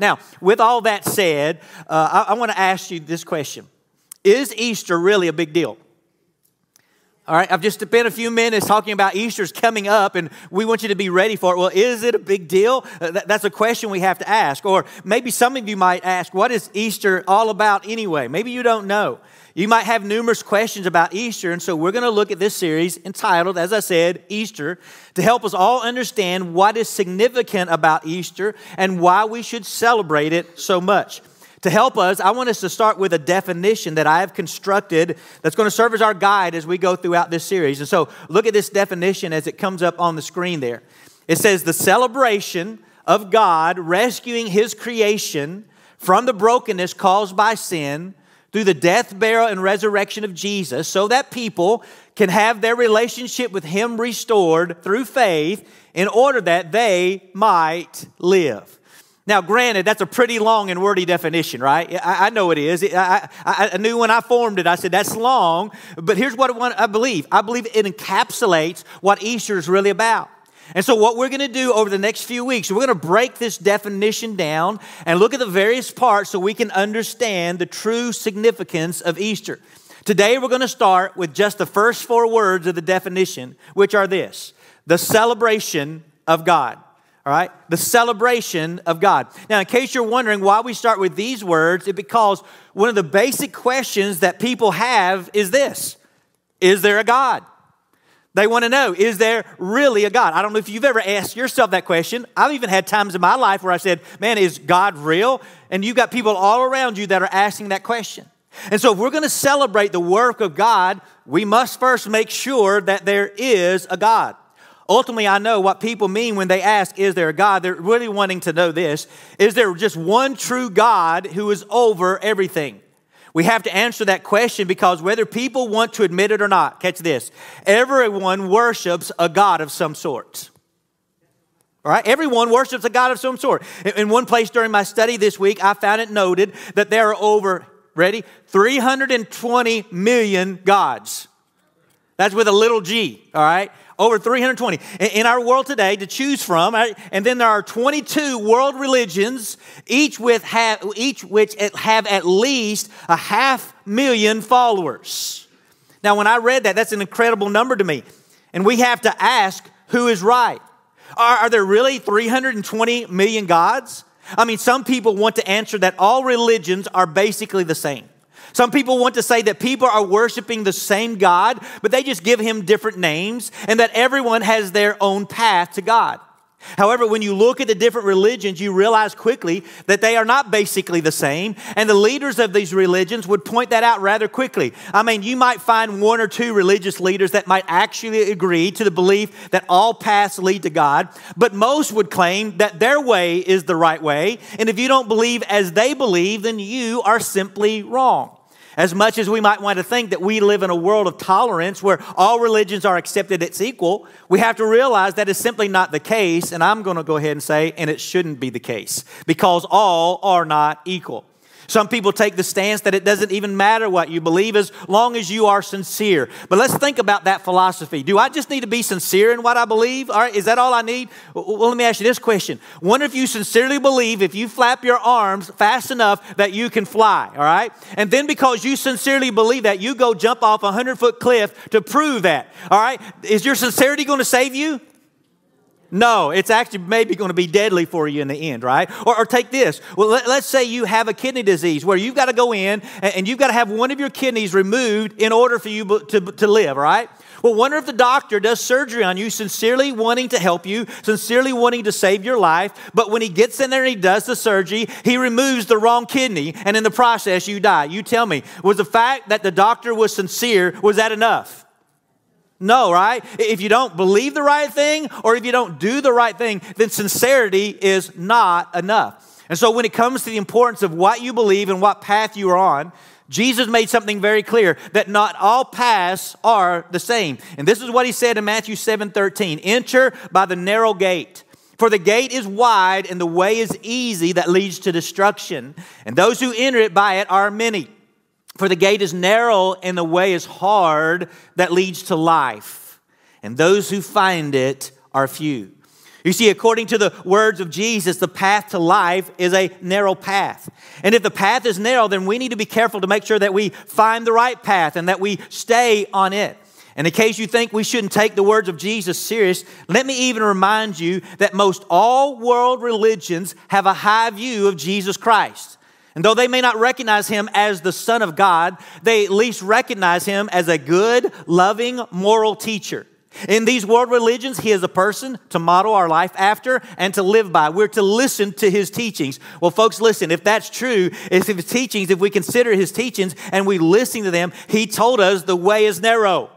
Now, with all that said, uh, I, I want to ask you this question Is Easter really a big deal? All right, I've just spent a few minutes talking about Easter's coming up, and we want you to be ready for it. Well, is it a big deal? Uh, that's a question we have to ask. Or maybe some of you might ask, what is Easter all about anyway? Maybe you don't know. You might have numerous questions about Easter, and so we're going to look at this series entitled, as I said, Easter, to help us all understand what is significant about Easter and why we should celebrate it so much. To help us, I want us to start with a definition that I have constructed that's going to serve as our guide as we go throughout this series. And so look at this definition as it comes up on the screen there. It says, The celebration of God rescuing his creation from the brokenness caused by sin through the death, burial, and resurrection of Jesus so that people can have their relationship with him restored through faith in order that they might live. Now, granted, that's a pretty long and wordy definition, right? I, I know it is. I, I, I, knew when I formed it, I said, that's long. But here's what I believe I believe it encapsulates what Easter is really about. And so, what we're going to do over the next few weeks, we're going to break this definition down and look at the various parts so we can understand the true significance of Easter. Today, we're going to start with just the first four words of the definition, which are this the celebration of God all right? The celebration of God. Now, in case you're wondering why we start with these words, it's because one of the basic questions that people have is this Is there a God? They want to know, is there really a God? I don't know if you've ever asked yourself that question. I've even had times in my life where I said, Man, is God real? And you've got people all around you that are asking that question. And so, if we're going to celebrate the work of God, we must first make sure that there is a God. Ultimately, I know what people mean when they ask, Is there a God? They're really wanting to know this Is there just one true God who is over everything? We have to answer that question because whether people want to admit it or not, catch this, everyone worships a God of some sort. All right? Everyone worships a God of some sort. In one place during my study this week, I found it noted that there are over, ready, 320 million gods. That's with a little g, all right? Over 320 in our world today to choose from and then there are 22 world religions each with have, each which have at least a half million followers. Now when i read that that's an incredible number to me. And we have to ask who is right? Are, are there really 320 million gods? I mean some people want to answer that all religions are basically the same some people want to say that people are worshiping the same God, but they just give him different names, and that everyone has their own path to God. However, when you look at the different religions, you realize quickly that they are not basically the same, and the leaders of these religions would point that out rather quickly. I mean, you might find one or two religious leaders that might actually agree to the belief that all paths lead to God, but most would claim that their way is the right way, and if you don't believe as they believe, then you are simply wrong. As much as we might want to think that we live in a world of tolerance where all religions are accepted as equal, we have to realize that is simply not the case. And I'm going to go ahead and say, and it shouldn't be the case because all are not equal. Some people take the stance that it doesn't even matter what you believe as long as you are sincere. But let's think about that philosophy. Do I just need to be sincere in what I believe? All right, is that all I need? Well, let me ask you this question. Wonder if you sincerely believe if you flap your arms fast enough that you can fly, all right? And then because you sincerely believe that, you go jump off a 100 foot cliff to prove that, all right? Is your sincerity going to save you? No, it's actually maybe going to be deadly for you in the end, right? Or, or take this. Well, let, us say you have a kidney disease where you've got to go in and, and you've got to have one of your kidneys removed in order for you to, to live, right? Well, wonder if the doctor does surgery on you, sincerely wanting to help you, sincerely wanting to save your life, but when he gets in there and he does the surgery, he removes the wrong kidney, and in the process, you die. You tell me, was the fact that the doctor was sincere, was that enough? No, right? If you don't believe the right thing or if you don't do the right thing, then sincerity is not enough. And so when it comes to the importance of what you believe and what path you are on, Jesus made something very clear that not all paths are the same. And this is what he said in Matthew 7 13 Enter by the narrow gate. For the gate is wide and the way is easy that leads to destruction, and those who enter it by it are many. For the gate is narrow and the way is hard that leads to life, and those who find it are few. You see, according to the words of Jesus, the path to life is a narrow path. And if the path is narrow, then we need to be careful to make sure that we find the right path and that we stay on it. And in case you think we shouldn't take the words of Jesus serious, let me even remind you that most all world religions have a high view of Jesus Christ. And though they may not recognize him as the Son of God, they at least recognize him as a good, loving, moral teacher. In these world religions, he is a person to model our life after and to live by. We're to listen to his teachings. Well, folks, listen, if that's true, if his teachings, if we consider his teachings and we listen to them, he told us the way is narrow.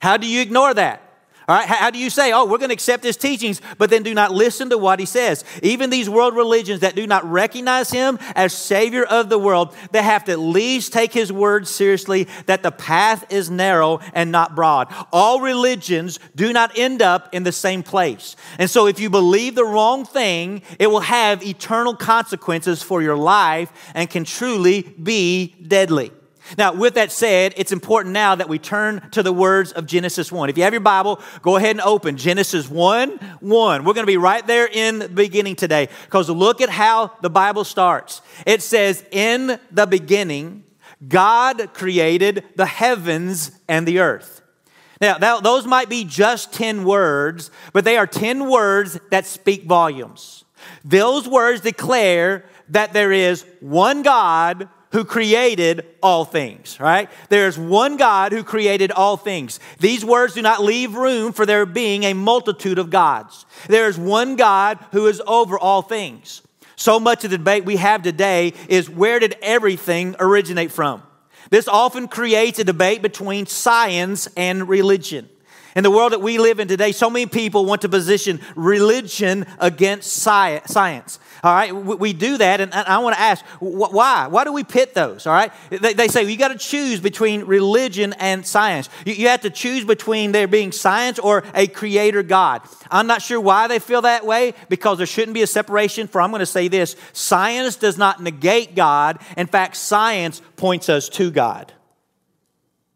How do you ignore that? All right, how do you say, oh, we're going to accept his teachings, but then do not listen to what he says? Even these world religions that do not recognize him as Savior of the world, they have to at least take his words seriously that the path is narrow and not broad. All religions do not end up in the same place. And so if you believe the wrong thing, it will have eternal consequences for your life and can truly be deadly. Now, with that said, it's important now that we turn to the words of Genesis 1. If you have your Bible, go ahead and open Genesis 1 1. We're going to be right there in the beginning today because look at how the Bible starts. It says, In the beginning, God created the heavens and the earth. Now, that, those might be just 10 words, but they are 10 words that speak volumes. Those words declare that there is one God who created all things, right? There's one God who created all things. These words do not leave room for there being a multitude of gods. There is one God who is over all things. So much of the debate we have today is where did everything originate from? This often creates a debate between science and religion. In the world that we live in today, so many people want to position religion against science. All right, we do that, and I want to ask, why? Why do we pit those? All right, they say well, you got to choose between religion and science. You have to choose between there being science or a creator God. I'm not sure why they feel that way because there shouldn't be a separation. For I'm going to say this science does not negate God. In fact, science points us to God.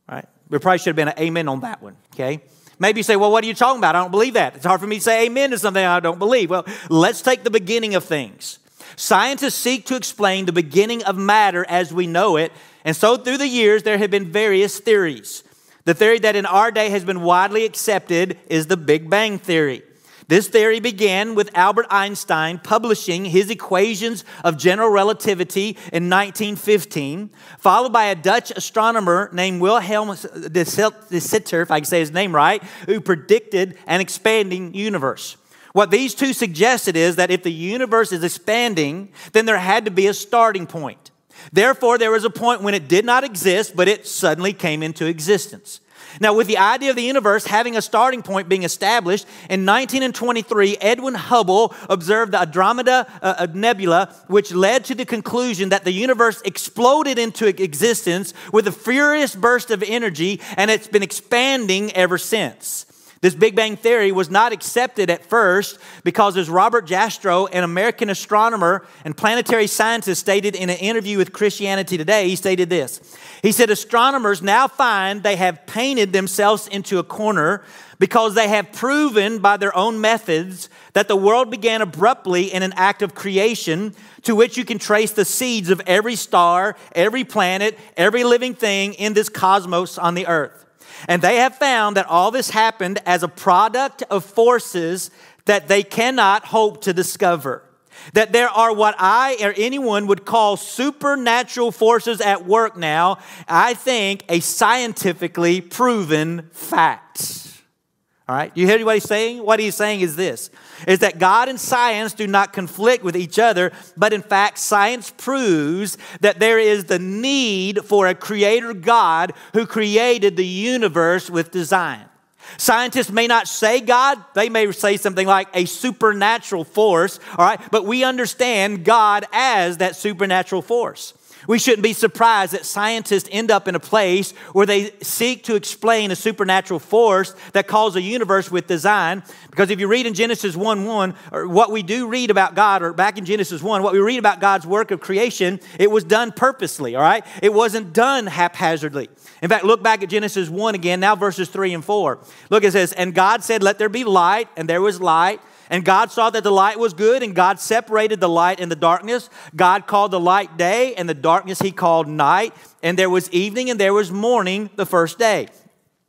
All right, we probably should have been an amen on that one, okay? Maybe you say, well, what are you talking about? I don't believe that. It's hard for me to say amen to something I don't believe. Well, let's take the beginning of things. Scientists seek to explain the beginning of matter as we know it. And so through the years, there have been various theories. The theory that in our day has been widely accepted is the Big Bang Theory. This theory began with Albert Einstein publishing his equations of general relativity in 1915, followed by a Dutch astronomer named Wilhelm de Sitter, if I can say his name right, who predicted an expanding universe. What these two suggested is that if the universe is expanding, then there had to be a starting point. Therefore, there was a point when it did not exist, but it suddenly came into existence. Now, with the idea of the universe having a starting point being established, in 1923, Edwin Hubble observed the Andromeda uh, uh, Nebula, which led to the conclusion that the universe exploded into existence with a furious burst of energy, and it's been expanding ever since. This Big Bang Theory was not accepted at first because, as Robert Jastrow, an American astronomer and planetary scientist, stated in an interview with Christianity Today, he stated this. He said, Astronomers now find they have painted themselves into a corner because they have proven by their own methods that the world began abruptly in an act of creation to which you can trace the seeds of every star, every planet, every living thing in this cosmos on the earth. And they have found that all this happened as a product of forces that they cannot hope to discover. That there are what I or anyone would call supernatural forces at work now, I think a scientifically proven fact. All right, you hear what he's saying? What he's saying is this is that God and science do not conflict with each other, but in fact, science proves that there is the need for a creator God who created the universe with design. Scientists may not say God, they may say something like a supernatural force, all right, but we understand God as that supernatural force. We shouldn't be surprised that scientists end up in a place where they seek to explain a supernatural force that calls a universe with design. Because if you read in Genesis 1 1, or what we do read about God, or back in Genesis 1, what we read about God's work of creation, it was done purposely, all right? It wasn't done haphazardly. In fact, look back at Genesis 1 again, now verses 3 and 4. Look, it says, And God said, Let there be light, and there was light. And God saw that the light was good, and God separated the light and the darkness. God called the light day, and the darkness he called night. And there was evening and there was morning the first day.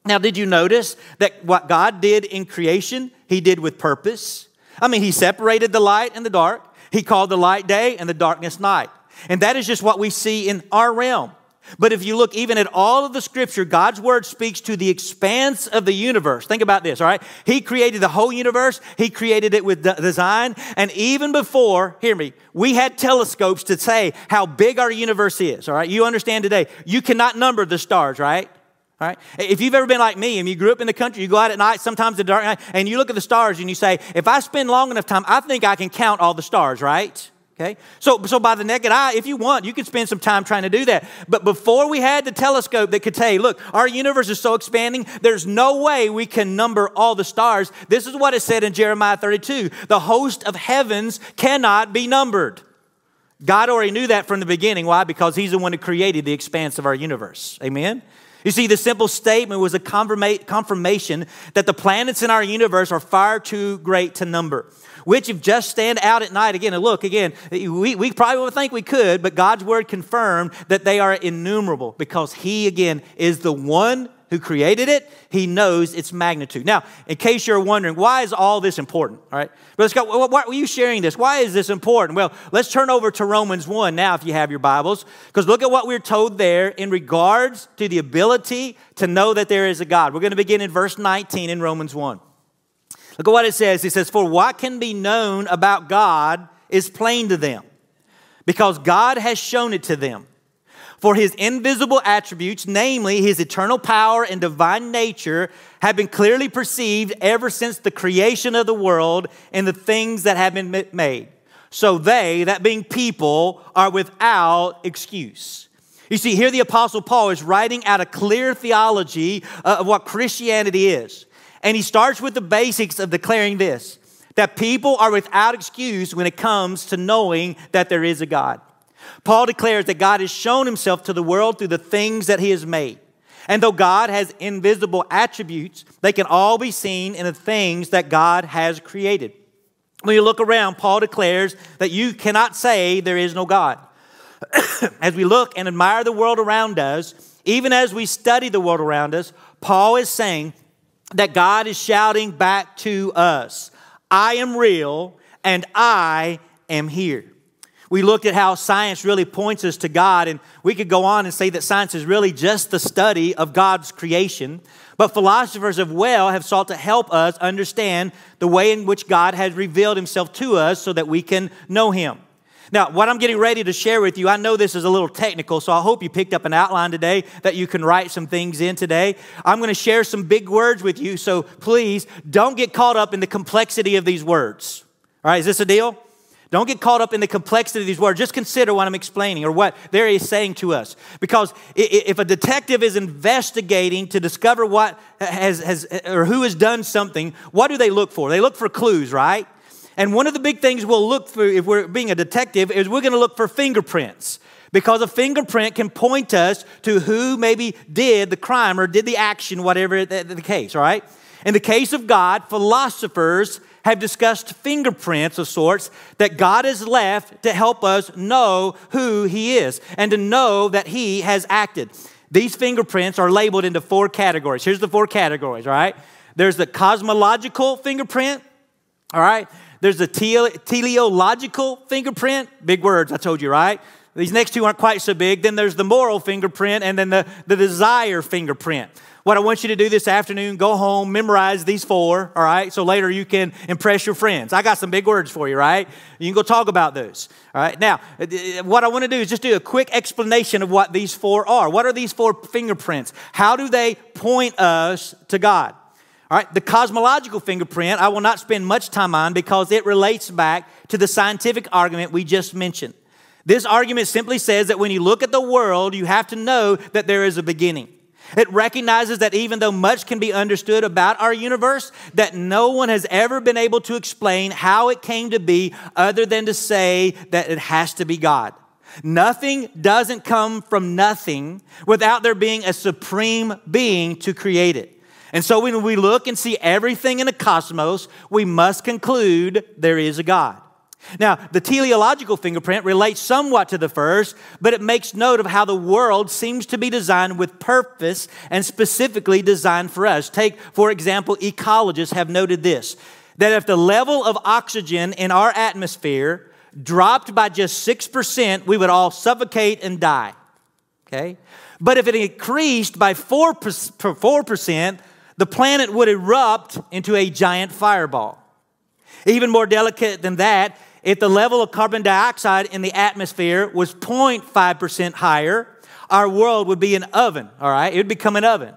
Now, did you notice that what God did in creation, he did with purpose? I mean, he separated the light and the dark. He called the light day and the darkness night. And that is just what we see in our realm. But if you look even at all of the scripture, God's word speaks to the expanse of the universe. Think about this, all right? He created the whole universe, He created it with design. And even before, hear me, we had telescopes to say how big our universe is, all right? You understand today, you cannot number the stars, right? All right? If you've ever been like me and you grew up in the country, you go out at night, sometimes the dark night, and you look at the stars and you say, if I spend long enough time, I think I can count all the stars, right? Okay? So, so by the naked eye, if you want, you could spend some time trying to do that. But before we had the telescope that could say, look, our universe is so expanding, there's no way we can number all the stars. This is what it said in Jeremiah 32 the host of heavens cannot be numbered. God already knew that from the beginning. Why? Because He's the one who created the expanse of our universe. Amen? You see, the simple statement was a confirmation that the planets in our universe are far too great to number which if just stand out at night again and look again we, we probably would think we could but god's word confirmed that they are innumerable because he again is the one who created it. He knows its magnitude. Now in case you're wondering why is all this important all right? But let's go why are you sharing this? Why is this important? Well let's turn over to romans 1 now if you have your bibles because look at what we're told there in regards to the ability to know that there is a god. We're going to begin in verse 19 in romans 1 Look at what it says. It says, For what can be known about God is plain to them, because God has shown it to them. For his invisible attributes, namely his eternal power and divine nature, have been clearly perceived ever since the creation of the world and the things that have been made. So they, that being people, are without excuse. You see, here the Apostle Paul is writing out a clear theology of what Christianity is. And he starts with the basics of declaring this that people are without excuse when it comes to knowing that there is a God. Paul declares that God has shown himself to the world through the things that he has made. And though God has invisible attributes, they can all be seen in the things that God has created. When you look around, Paul declares that you cannot say there is no God. as we look and admire the world around us, even as we study the world around us, Paul is saying that God is shouting back to us I am real and I am here. We looked at how science really points us to God, and we could go on and say that science is really just the study of God's creation. But philosophers of well have sought to help us understand the way in which God has revealed himself to us so that we can know him. Now, what I'm getting ready to share with you, I know this is a little technical, so I hope you picked up an outline today that you can write some things in today. I'm going to share some big words with you, so please don't get caught up in the complexity of these words. All right, is this a deal? Don't get caught up in the complexity of these words. Just consider what I'm explaining or what there is saying to us. Because if a detective is investigating to discover what has, has or who has done something, what do they look for? They look for clues, right? And one of the big things we'll look for if we're being a detective is we're going to look for fingerprints because a fingerprint can point us to who maybe did the crime or did the action, whatever the, the case, right? In the case of God, philosophers have discussed fingerprints of sorts that God has left to help us know who He is and to know that He has acted. These fingerprints are labeled into four categories. Here's the four categories, all right? There's the cosmological fingerprint, all right? There's a teleological fingerprint. Big words, I told you, right? These next two aren't quite so big. Then there's the moral fingerprint and then the, the desire fingerprint. What I want you to do this afternoon, go home, memorize these four, all right? So later you can impress your friends. I got some big words for you, right? You can go talk about those, all right? Now, uh, uh, what I want to do is just do a quick explanation of what these four are. What are these four fingerprints? How do they point us to God? All right, the cosmological fingerprint, I will not spend much time on because it relates back to the scientific argument we just mentioned. This argument simply says that when you look at the world, you have to know that there is a beginning. It recognizes that even though much can be understood about our universe, that no one has ever been able to explain how it came to be other than to say that it has to be God. Nothing doesn't come from nothing without there being a supreme being to create it. And so when we look and see everything in the cosmos, we must conclude there is a God. Now, the teleological fingerprint relates somewhat to the first, but it makes note of how the world seems to be designed with purpose and specifically designed for us. Take, for example, ecologists have noted this that if the level of oxygen in our atmosphere dropped by just 6%, we would all suffocate and die. Okay? But if it increased by 4%, 4% the planet would erupt into a giant fireball. Even more delicate than that, if the level of carbon dioxide in the atmosphere was 0.5% higher, our world would be an oven, all right? It would become an oven.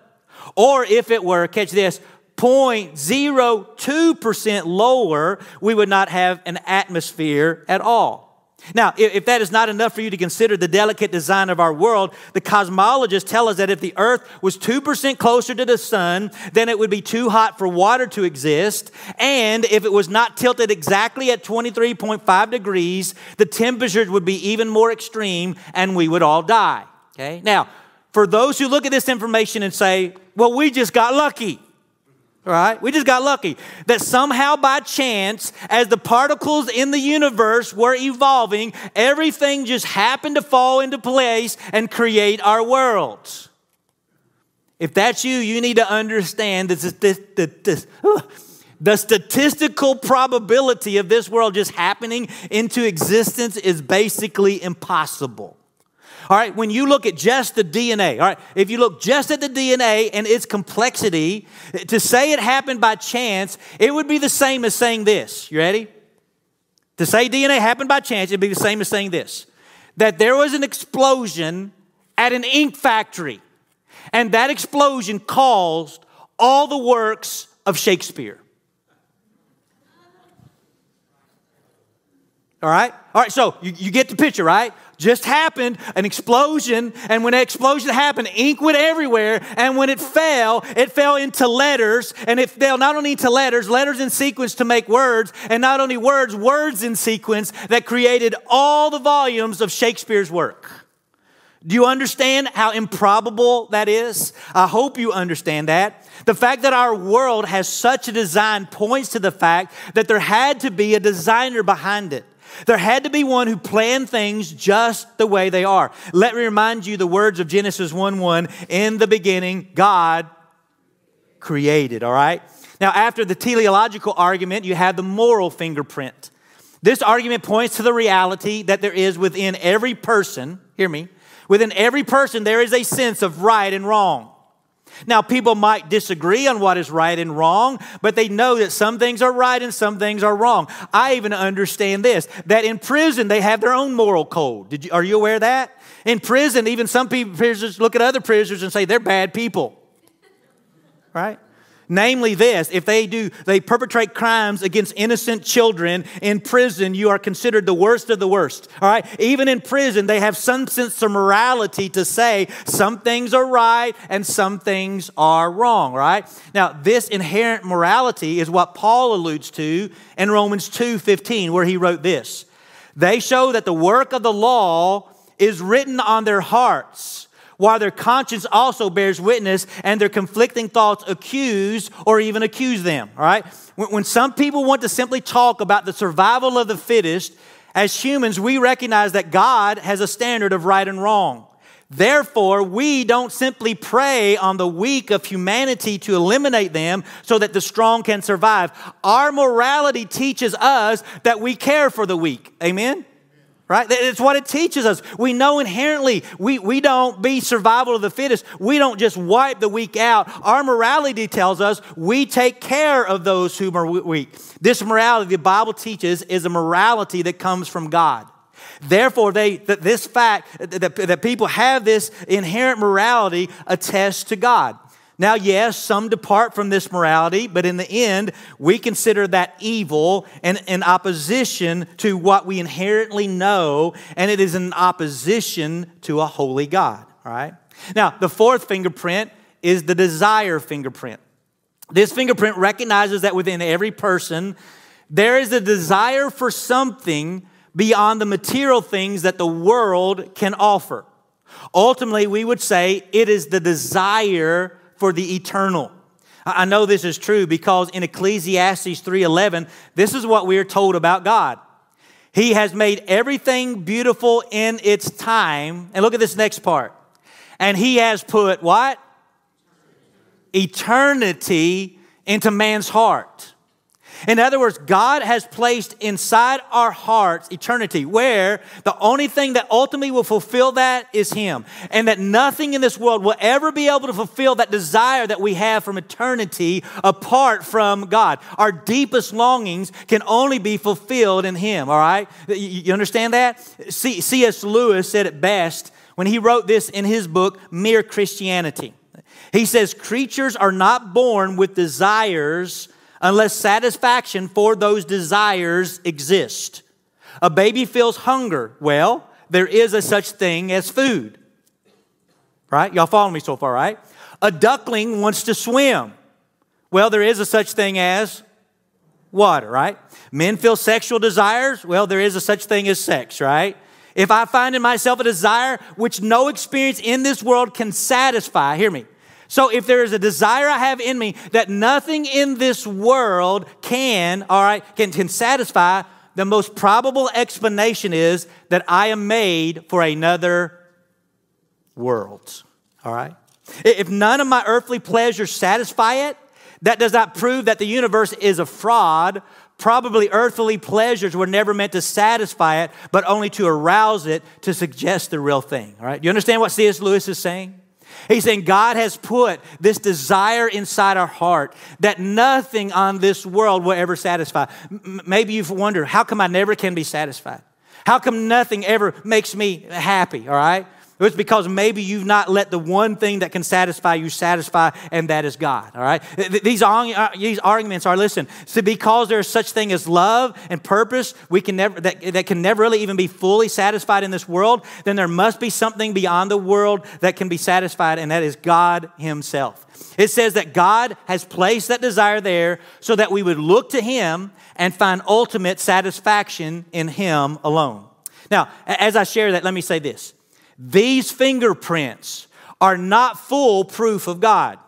Or if it were, catch this, 0.02% lower, we would not have an atmosphere at all. Now, if that is not enough for you to consider the delicate design of our world, the cosmologists tell us that if the earth was 2% closer to the sun, then it would be too hot for water to exist. And if it was not tilted exactly at 23.5 degrees, the temperatures would be even more extreme and we would all die. Okay? Now, for those who look at this information and say, well, we just got lucky right? We just got lucky that somehow by chance, as the particles in the universe were evolving, everything just happened to fall into place and create our worlds. If that's you, you need to understand that this, this, this, the statistical probability of this world just happening into existence is basically impossible. All right, when you look at just the DNA, all right, if you look just at the DNA and its complexity, to say it happened by chance, it would be the same as saying this. You ready? To say DNA happened by chance, it'd be the same as saying this that there was an explosion at an ink factory, and that explosion caused all the works of Shakespeare. All right? All right, so you, you get the picture, right? just happened an explosion, and when that explosion happened, ink went everywhere. And when it fell, it fell into letters, and it fell not only into letters, letters in sequence to make words, and not only words, words in sequence that created all the volumes of Shakespeare's work. Do you understand how improbable that is? I hope you understand that. The fact that our world has such a design points to the fact that there had to be a designer behind it. There had to be one who planned things just the way they are. Let me remind you the words of Genesis 1 1 In the beginning, God created, all right? Now, after the teleological argument, you have the moral fingerprint. This argument points to the reality that there is within every person, hear me, within every person, there is a sense of right and wrong. Now, people might disagree on what is right and wrong, but they know that some things are right and some things are wrong. I even understand this that in prison they have their own moral code. Did you, are you aware of that? In prison, even some people, prisoners look at other prisoners and say they're bad people. Right? Namely, this if they do, they perpetrate crimes against innocent children in prison, you are considered the worst of the worst. All right? Even in prison, they have some sense of morality to say some things are right and some things are wrong, right? Now, this inherent morality is what Paul alludes to in Romans 2 15, where he wrote this They show that the work of the law is written on their hearts while their conscience also bears witness and their conflicting thoughts accuse or even accuse them. All right? When, some people want to simply talk about the survival of the fittest, as humans, we recognize that God has a standard of right and wrong. Therefore, we don't simply prey on the weak of humanity to eliminate them so that the strong can survive. Our morality teaches us that we care for the weak. Amen? Right? It's what it teaches us. We know inherently we, we don't be survival of the fittest. We don't just wipe the weak out. Our morality tells us we take care of those who are weak. This morality, the Bible teaches, is a morality that comes from God. Therefore, they, this fact that, that people have this inherent morality attests to God. Now, yes, some depart from this morality, but in the end, we consider that evil and in opposition to what we inherently know, and it is in opposition to a holy God. All right? Now, the fourth fingerprint is the desire fingerprint. This fingerprint recognizes that within every person, there is a desire for something beyond the material things that the world can offer. Ultimately, we would say it is the desire for the eternal. I know this is true because in Ecclesiastes 3:11, this is what we are told about God. He has made everything beautiful in its time. And look at this next part. And he has put what? Eternity into man's heart. In other words, God has placed inside our hearts eternity, where the only thing that ultimately will fulfill that is Him. And that nothing in this world will ever be able to fulfill that desire that we have from eternity apart from God. Our deepest longings can only be fulfilled in Him, all right? You understand that? C.S. Lewis said it best when he wrote this in his book, Mere Christianity. He says, Creatures are not born with desires unless satisfaction for those desires exist. A baby feels hunger. Well, there is a such thing as food. Right? Y'all follow me so far, right? A duckling wants to swim. Well, there is a such thing as water, right? Men feel sexual desires. Well, there is a such thing as sex, right? If I find in myself a desire which no experience in this world can satisfy, hear me, so if there is a desire I have in me that nothing in this world can, all right, can, can satisfy, the most probable explanation is that I am made for another world. All right? If none of my earthly pleasures satisfy it, that does not prove that the universe is a fraud. Probably earthly pleasures were never meant to satisfy it, but only to arouse it to suggest the real thing. All right? Do you understand what C.S. Lewis is saying? He's saying God has put this desire inside our heart that nothing on this world will ever satisfy. M- maybe you've wondered, how come I never can be satisfied? How come nothing ever makes me happy, all right? It's because maybe you've not let the one thing that can satisfy you satisfy, and that is God. All right. These, uh, these arguments are listen. So because there is such thing as love and purpose, we can never that, that can never really even be fully satisfied in this world. Then there must be something beyond the world that can be satisfied, and that is God Himself. It says that God has placed that desire there so that we would look to Him and find ultimate satisfaction in Him alone. Now, as I share that, let me say this. These fingerprints are not full proof of God.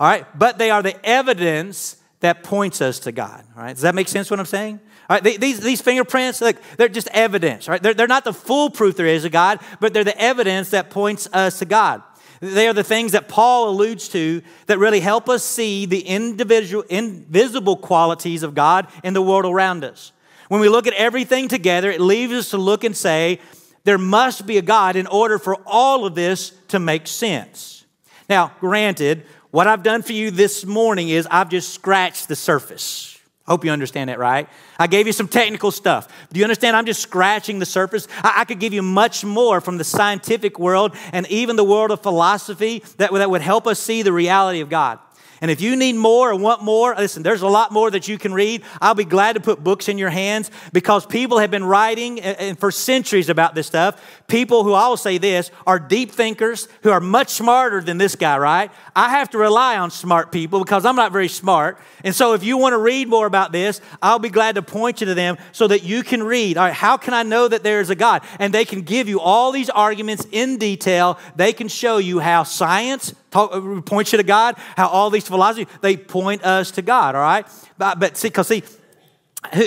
All right, but they are the evidence that points us to God. All right, does that make sense what I'm saying? All right, these, these fingerprints, look, they're just evidence, right? They're, they're not the full proof there is of God, but they're the evidence that points us to God. They are the things that Paul alludes to that really help us see the individual, invisible qualities of God in the world around us. When we look at everything together, it leaves us to look and say, there must be a God in order for all of this to make sense. Now, granted, what I've done for you this morning is I've just scratched the surface. Hope you understand that, right? I gave you some technical stuff. Do you understand? I'm just scratching the surface. I, I, could give you much more from the scientific world and even the world of philosophy that, that would help us see the reality of God. And if you need more or want more, listen, there's a lot more that you can read. I'll be glad to put books in your hands because people have been writing for centuries about this stuff. People who I will say this are deep thinkers who are much smarter than this guy, right? I have to rely on smart people because I'm not very smart. And so if you want to read more about this, I'll be glad to point you to them so that you can read. All right, how can I know that there is a God? And they can give you all these arguments in detail. They can show you how science, talk, uh, points you to God, how all these philosophies, they point us to God, all right? But, but see, because see,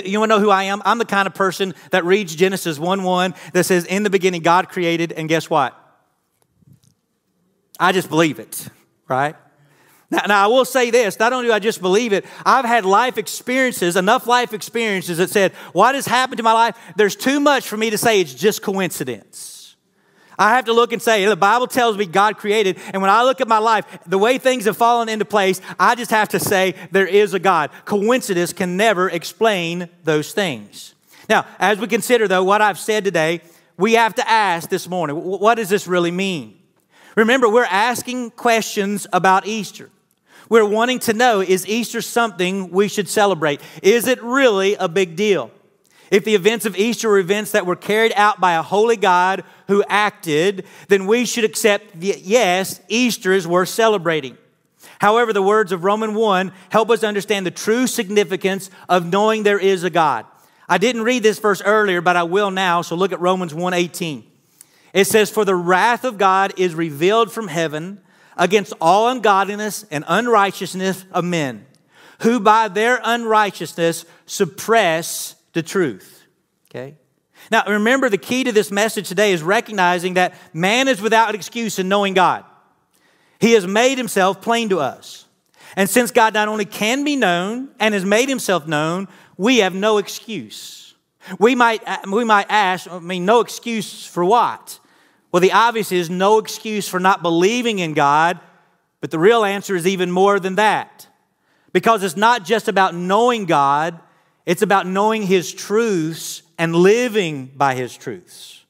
you want to know who I am? I'm the kind of person that reads Genesis 1 1 that says, In the beginning, God created, and guess what? I just believe it, right? Now, now, I will say this not only do I just believe it, I've had life experiences, enough life experiences that said, What has happened to my life? There's too much for me to say it's just coincidence. I have to look and say, the Bible tells me God created. And when I look at my life, the way things have fallen into place, I just have to say there is a God. Coincidence can never explain those things. Now, as we consider, though, what I've said today, we have to ask this morning what does this really mean? Remember, we're asking questions about Easter. We're wanting to know is Easter something we should celebrate? Is it really a big deal? If the events of Easter were events that were carried out by a holy God who acted, then we should accept, that, yes, Easter is worth celebrating. However, the words of Roman 1 help us understand the true significance of knowing there is a God. I didn't read this verse earlier, but I will now, so look at Romans 1:18. It says, For the wrath of God is revealed from heaven against all ungodliness and unrighteousness of men, who by their unrighteousness suppress the truth. Okay? Now, remember, the key to this message today is recognizing that man is without excuse in knowing God. He has made himself plain to us. And since God not only can be known and has made himself known, we have no excuse. We might, uh, we might ask, I mean, no excuse for what? Well, the obvious is no excuse for not believing in God, but the real answer is even more than that. Because it's not just about knowing God, it's about knowing His truths and living by His truths.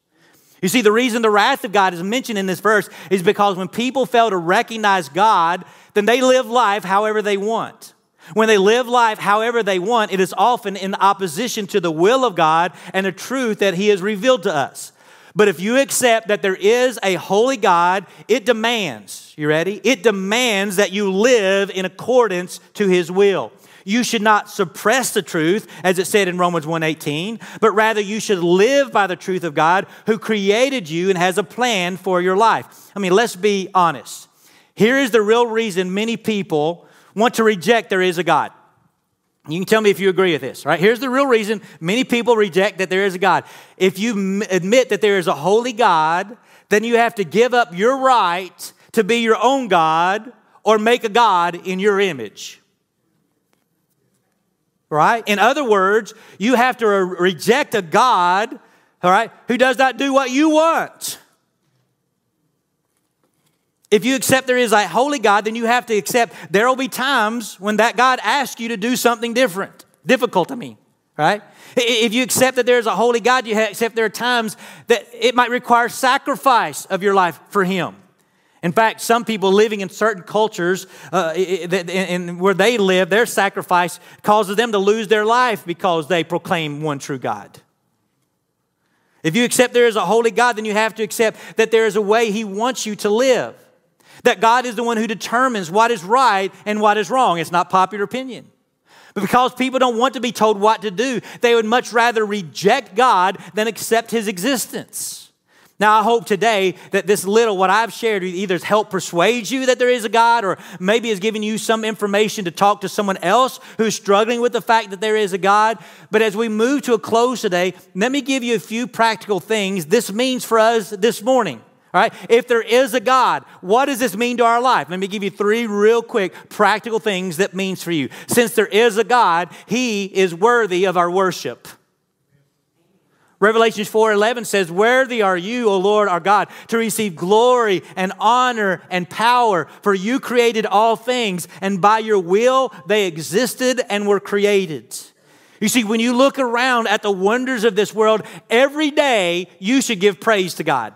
You see, the reason the wrath of God is mentioned in this verse is because when people fail to recognize God, then they live life however they want. When they live life however they want, it is often in opposition to the will of God and the truth that He has revealed to us. But if you accept that there is a holy God, it demands, you ready? It demands that you live in accordance to his will. You should not suppress the truth, as it said in Romans 1:18, but rather you should live by the truth of God who created you and has a plan for your life. I mean, let's be honest. Here is the real reason many people want to reject there is a God. You can tell me if you agree with this, right? Here's the real reason many people reject that there is a God. If you admit that there is a holy God, then you have to give up your right to be your own God or make a God in your image. Right? In other words, you have to re- reject a God, all right, who does not do what you want. If you accept there is a holy God, then you have to accept there will be times when that God asks you to do something different, difficult, I mean, right? If you accept that there's a holy God, you accept there are times that it might require sacrifice of your life for Him. In fact, some people living in certain cultures uh, where they live, their sacrifice causes them to lose their life because they proclaim one true God. If you accept there is a holy God, then you have to accept that there is a way He wants you to live. That God is the one who determines what is right and what is wrong. It's not popular opinion. But because people don't want to be told what to do, they would much rather reject God than accept His existence. Now, I hope today that this little, what I've shared, either has helped persuade you that there is a God or maybe has given you some information to talk to someone else who's struggling with the fact that there is a God. But as we move to a close today, let me give you a few practical things this means for us this morning. All right, if there is a God, what does this mean to our life? Let me give you three real quick practical things that means for you. Since there is a God, He is worthy of our worship. Revelations 4:11 says, "Worthy are you, O Lord our God, to receive glory and honor and power, for you created all things, and by your will they existed and were created." You see, when you look around at the wonders of this world, every day you should give praise to God.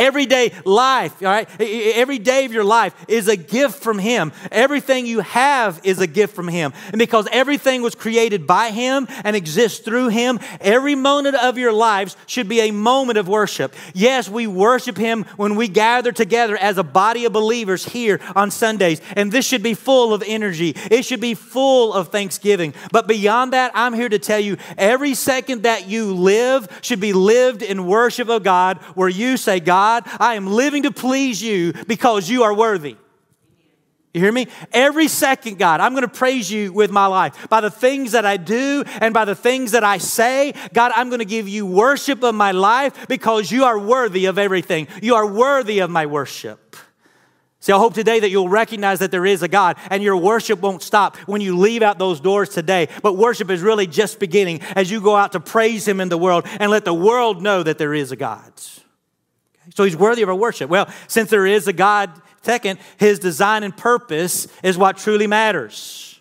Everyday life, all right? Every day of your life is a gift from Him. Everything you have is a gift from Him. And because everything was created by Him and exists through Him, every moment of your lives should be a moment of worship. Yes, we worship Him when we gather together as a body of believers here on Sundays. And this should be full of energy, it should be full of thanksgiving. But beyond that, I'm here to tell you every second that you live should be lived in worship of God, where you say, God, God, I am living to please you because you are worthy. You hear me? Every second, God, I'm going to praise you with my life. By the things that I do and by the things that I say, God, I'm going to give you worship of my life because you are worthy of everything. You are worthy of my worship. See, I hope today that you'll recognize that there is a God and your worship won't stop when you leave out those doors today. But worship is really just beginning as you go out to praise Him in the world and let the world know that there is a God. So he's worthy of our worship. Well, since there is a God, second, his design and purpose is what truly matters.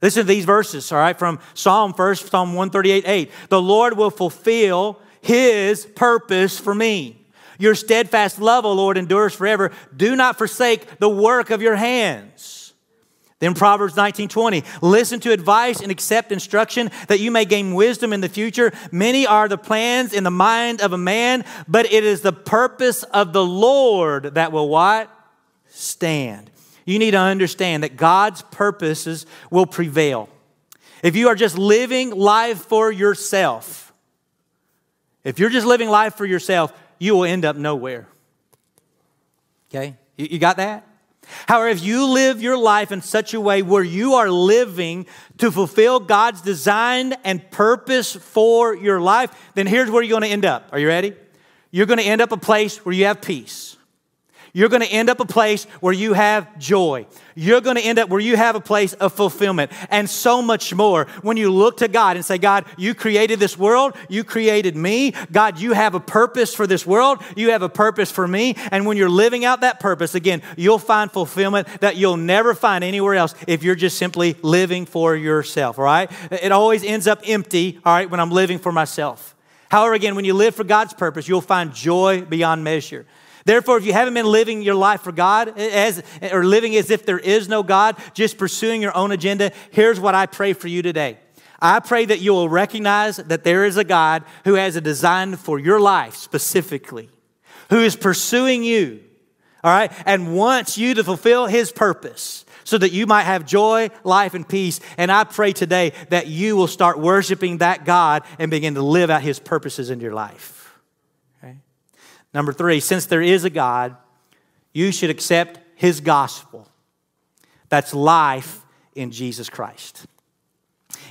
Listen to these verses, all right, from Psalm first, Psalm 138 8. The Lord will fulfill his purpose for me. Your steadfast love, O Lord, endures forever. Do not forsake the work of your hands. Then Proverbs 19:20, listen to advice and accept instruction that you may gain wisdom in the future. Many are the plans in the mind of a man, but it is the purpose of the Lord that will what? Stand. You need to understand that God's purposes will prevail. If you are just living life for yourself, if you're just living life for yourself, you will end up nowhere. Okay? You, you got that? However, if you live your life in such a way where you are living to fulfill God's design and purpose for your life, then here's where you're going to end up. Are you ready? You're going to end up a place where you have peace. You're going to end up a place where you have joy. You're going to end up where you have a place of fulfillment and so much more when you look to God and say, God, you created this world. You created me. God, you have a purpose for this world. You have a purpose for me. And when you're living out that purpose, again, you'll find fulfillment that you'll never find anywhere else if you're just simply living for yourself, all right? It always ends up empty, all right, when I'm living for myself. However, again, when you live for God's purpose, you'll find joy beyond measure. Therefore, if you haven't been living your life for God as, or living as if there is no God, just pursuing your own agenda, here's what I pray for you today. I pray that you will recognize that there is a God who has a design for your life specifically, who is pursuing you, all right, and wants you to fulfill his purpose so that you might have joy, life, and peace. And I pray today that you will start worshiping that God and begin to live out his purposes in your life. Number three, since there is a God, you should accept his gospel. That's life in Jesus Christ.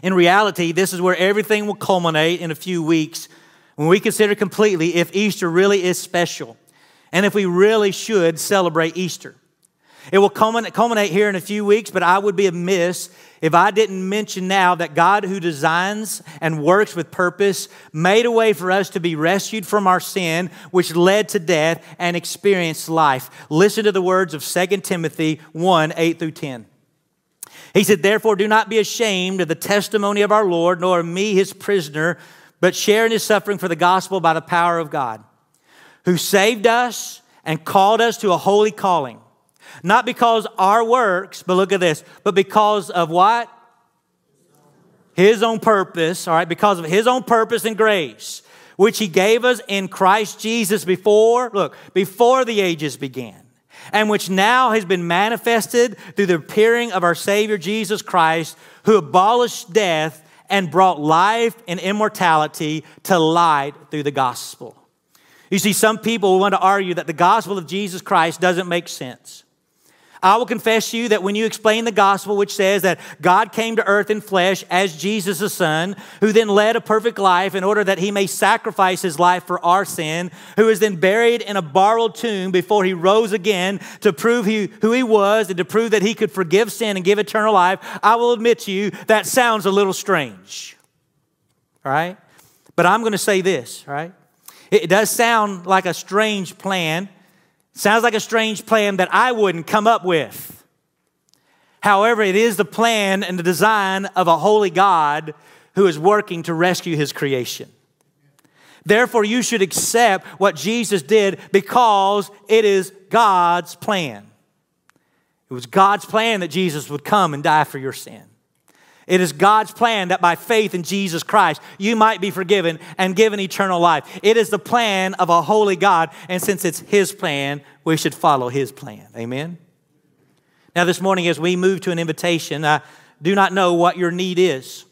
In reality, this is where everything will culminate in a few weeks when we consider completely if Easter really is special and if we really should celebrate Easter. It will culminate here in a few weeks, but I would be amiss if I didn't mention now that God, who designs and works with purpose, made a way for us to be rescued from our sin, which led to death, and experience life. Listen to the words of 2 Timothy 1 8 through 10. He said, Therefore, do not be ashamed of the testimony of our Lord, nor of me, his prisoner, but share in his suffering for the gospel by the power of God, who saved us and called us to a holy calling not because our works, but look at this, but because of what? His own purpose, all right, because of his own purpose and grace, which he gave us in Christ Jesus before, look, before the ages began, and which now has been manifested through the appearing of our Savior Jesus Christ, who abolished death and brought life and immortality to light through the gospel. You see, some people want to argue that the gospel of Jesus Christ doesn't make sense. I will confess to you that when you explain the gospel, which says that God came to earth in flesh as Jesus the Son, who then led a perfect life in order that he may sacrifice his life for our sin, who was then buried in a borrowed tomb before he rose again to prove he, who he was and to prove that he could forgive sin and give eternal life, I will admit to you that sounds a little strange. All right? But I'm going to say this, right? It does sound like a strange plan Sounds like a strange plan that I wouldn't come up with. However, it is the plan and the design of a holy God who is working to rescue his creation. Therefore, you should accept what Jesus did because it is God's plan. It was God's plan that Jesus would come and die for your sin. It is God's plan that by faith in Jesus Christ, you might be forgiven and given eternal life. It is the plan of a holy God, and since it's His plan, we should follow His plan. Amen? Now, this morning, as we move to an invitation, I do not know what your need is.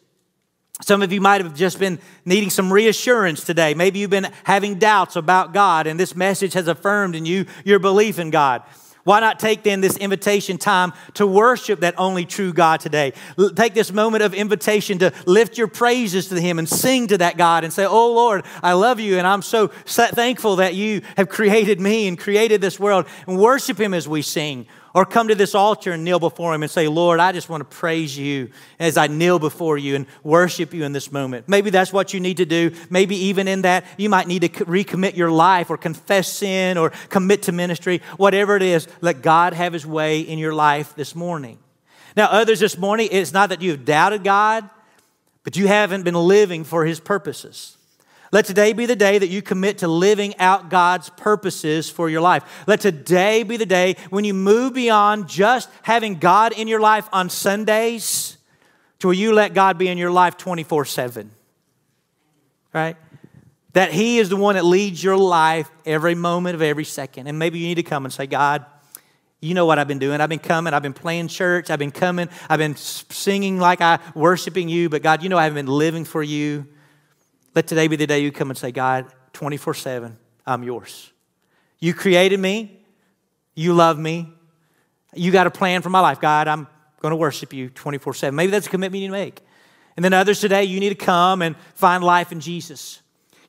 Some of you might have just been needing some reassurance today. Maybe you've been having doubts about God, and this message has affirmed in you your belief in God. Why not take then this invitation time to worship that only true God today? Take this moment of invitation to lift your praises to Him and sing to that God and say, Oh Lord, I love you and I'm so thankful that you have created me and created this world and worship Him as we sing. Or come to this altar and kneel before Him and say, Lord, I just want to praise you as I kneel before you and worship you in this moment. Maybe that's what you need to do. Maybe even in that, you might need to recommit your life or confess sin or commit to ministry. Whatever it is, let God have His way in your life this morning. Now, others this morning, it's not that you've doubted God, but you haven't been living for His purposes. Let today be the day that you commit to living out God's purposes for your life. Let today be the day when you move beyond just having God in your life on Sundays to where you let God be in your life 24 7. Right? That He is the one that leads your life every moment of every second. And maybe you need to come and say, God, you know what I've been doing. I've been coming. I've been playing church. I've been coming. I've been singing like I worshiping you. But God, you know I haven't been living for you. Let today be the day you come and say, God, 24 7, I'm yours. You created me. You love me. You got a plan for my life. God, I'm going to worship you 24 7. Maybe that's a commitment you need to make. And then others today, you need to come and find life in Jesus.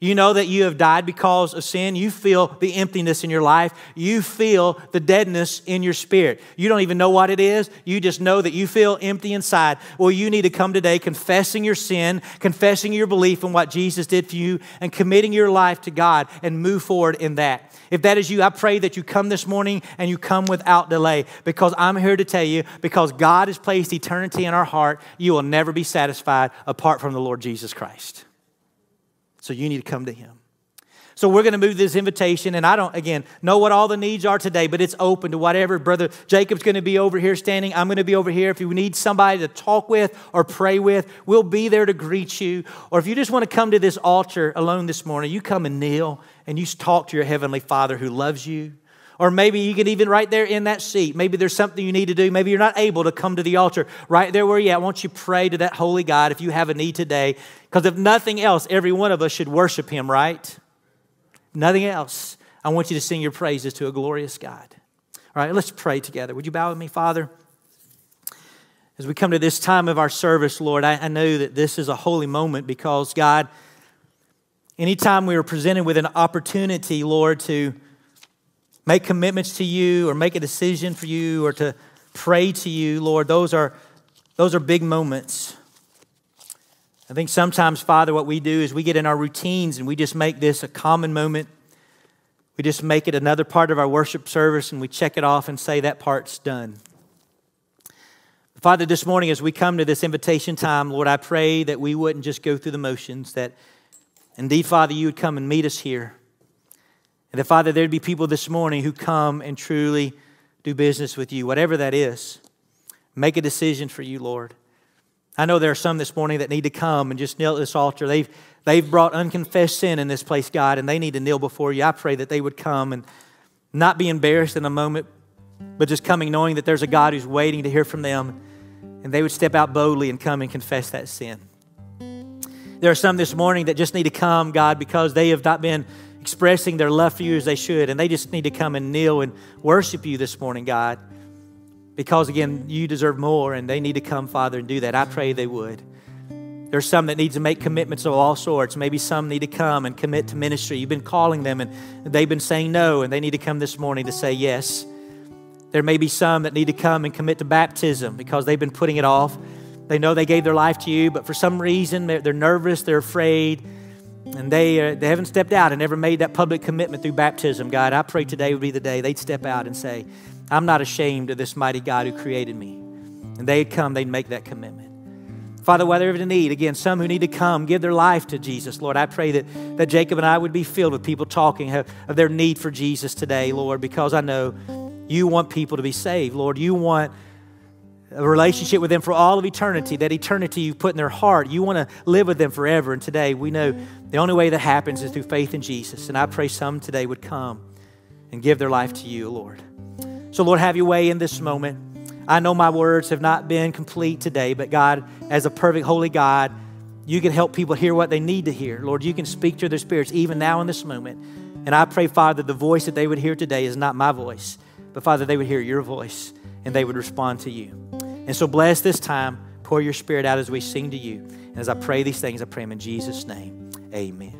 You know that you have died because of sin. You feel the emptiness in your life. You feel the deadness in your spirit. You don't even know what it is. You just know that you feel empty inside. Well, you need to come today confessing your sin, confessing your belief in what Jesus did for you, and committing your life to God and move forward in that. If that is you, I pray that you come this morning and you come without delay because I'm here to tell you because God has placed eternity in our heart, you will never be satisfied apart from the Lord Jesus Christ. So you need to come to Him. So we're going to move this invitation, and I don't, again, know what all the needs are today, but it's open to whatever. Brother Jacob's going to be over here standing. I'm going to be over here. If you need somebody to talk with or pray with, we'll be there to greet you. Or if you just want to come to this altar alone this morning, you come and kneel and you talk to your Heavenly Father who loves you. Or maybe you can even right there in that seat. Maybe there's something you need to do. Maybe you're not able to come to the altar. Right there where you're at, won't you pray to that holy God if you have a need today? Because if nothing else, every one of us should worship Him, right? Nothing else. I want you to sing your praises to a glorious God. All right, let's pray together. Would you bow with me, Father? As we come to this time of our service, Lord, I, I know that this is a holy moment because, God, anytime we are presented with an opportunity, Lord, to make commitments to you or make a decision for you or to pray to you, Lord, those are, those are big moments. I think sometimes, Father, what we do is we get in our routines and we just make this a common moment. We just make it another part of our worship service and we check it off and say that part's done. Father, this morning as we come to this invitation time, Lord, I pray that we wouldn't just go through the motions, that indeed, Father, you would come and meet us here. And that, Father, there'd be people this morning who come and truly do business with you, whatever that is. Make a decision for you, Lord. I know there are some this morning that need to come and just kneel at this altar. They've, they've brought unconfessed sin in this place, God, and they need to kneel before you. I pray that they would come and not be embarrassed in a moment, but just coming knowing that there's a God who's waiting to hear from them, and they would step out boldly and come and confess that sin. There are some this morning that just need to come, God, because they have not been expressing their love for you as they should, and they just need to come and kneel and worship you this morning, God. Because again, you deserve more, and they need to come, Father, and do that. I pray they would. There's some that need to make commitments of all sorts. Maybe some need to come and commit to ministry. You've been calling them, and they've been saying no, and they need to come this morning to say yes. There may be some that need to come and commit to baptism because they've been putting it off. They know they gave their life to you, but for some reason they're, nervous, they're afraid and they, uh, they haven't stepped out and never made that public commitment through baptism, God, I pray today would be the day they'd step out and say, I'm not ashamed of this mighty God who created me. And they'd come, they'd make that commitment. Father, whatever the need, again, some who need to come, give their life to Jesus, Lord. I pray that, that Jacob and I would be filled with people talking of, of their need for Jesus today, Lord, because I know you want people to be saved, Lord. You want a relationship with them for all of eternity, that eternity you've put in their heart. You want to live with them forever. And today we know the only way that happens is through faith in Jesus. And I pray some today would come and give their life to you, Lord. So, Lord, have your way in this moment. I know my words have not been complete today, but God, as a perfect, holy God, you can help people hear what they need to hear. Lord, you can speak to their spirits even now in this moment. And I pray, Father, the voice that they would hear today is not my voice, but Father, they would hear your voice and they would respond to you. And so bless this time. Pour your spirit out as we sing to you. And as I pray these things, I pray them in Jesus' name. Amen.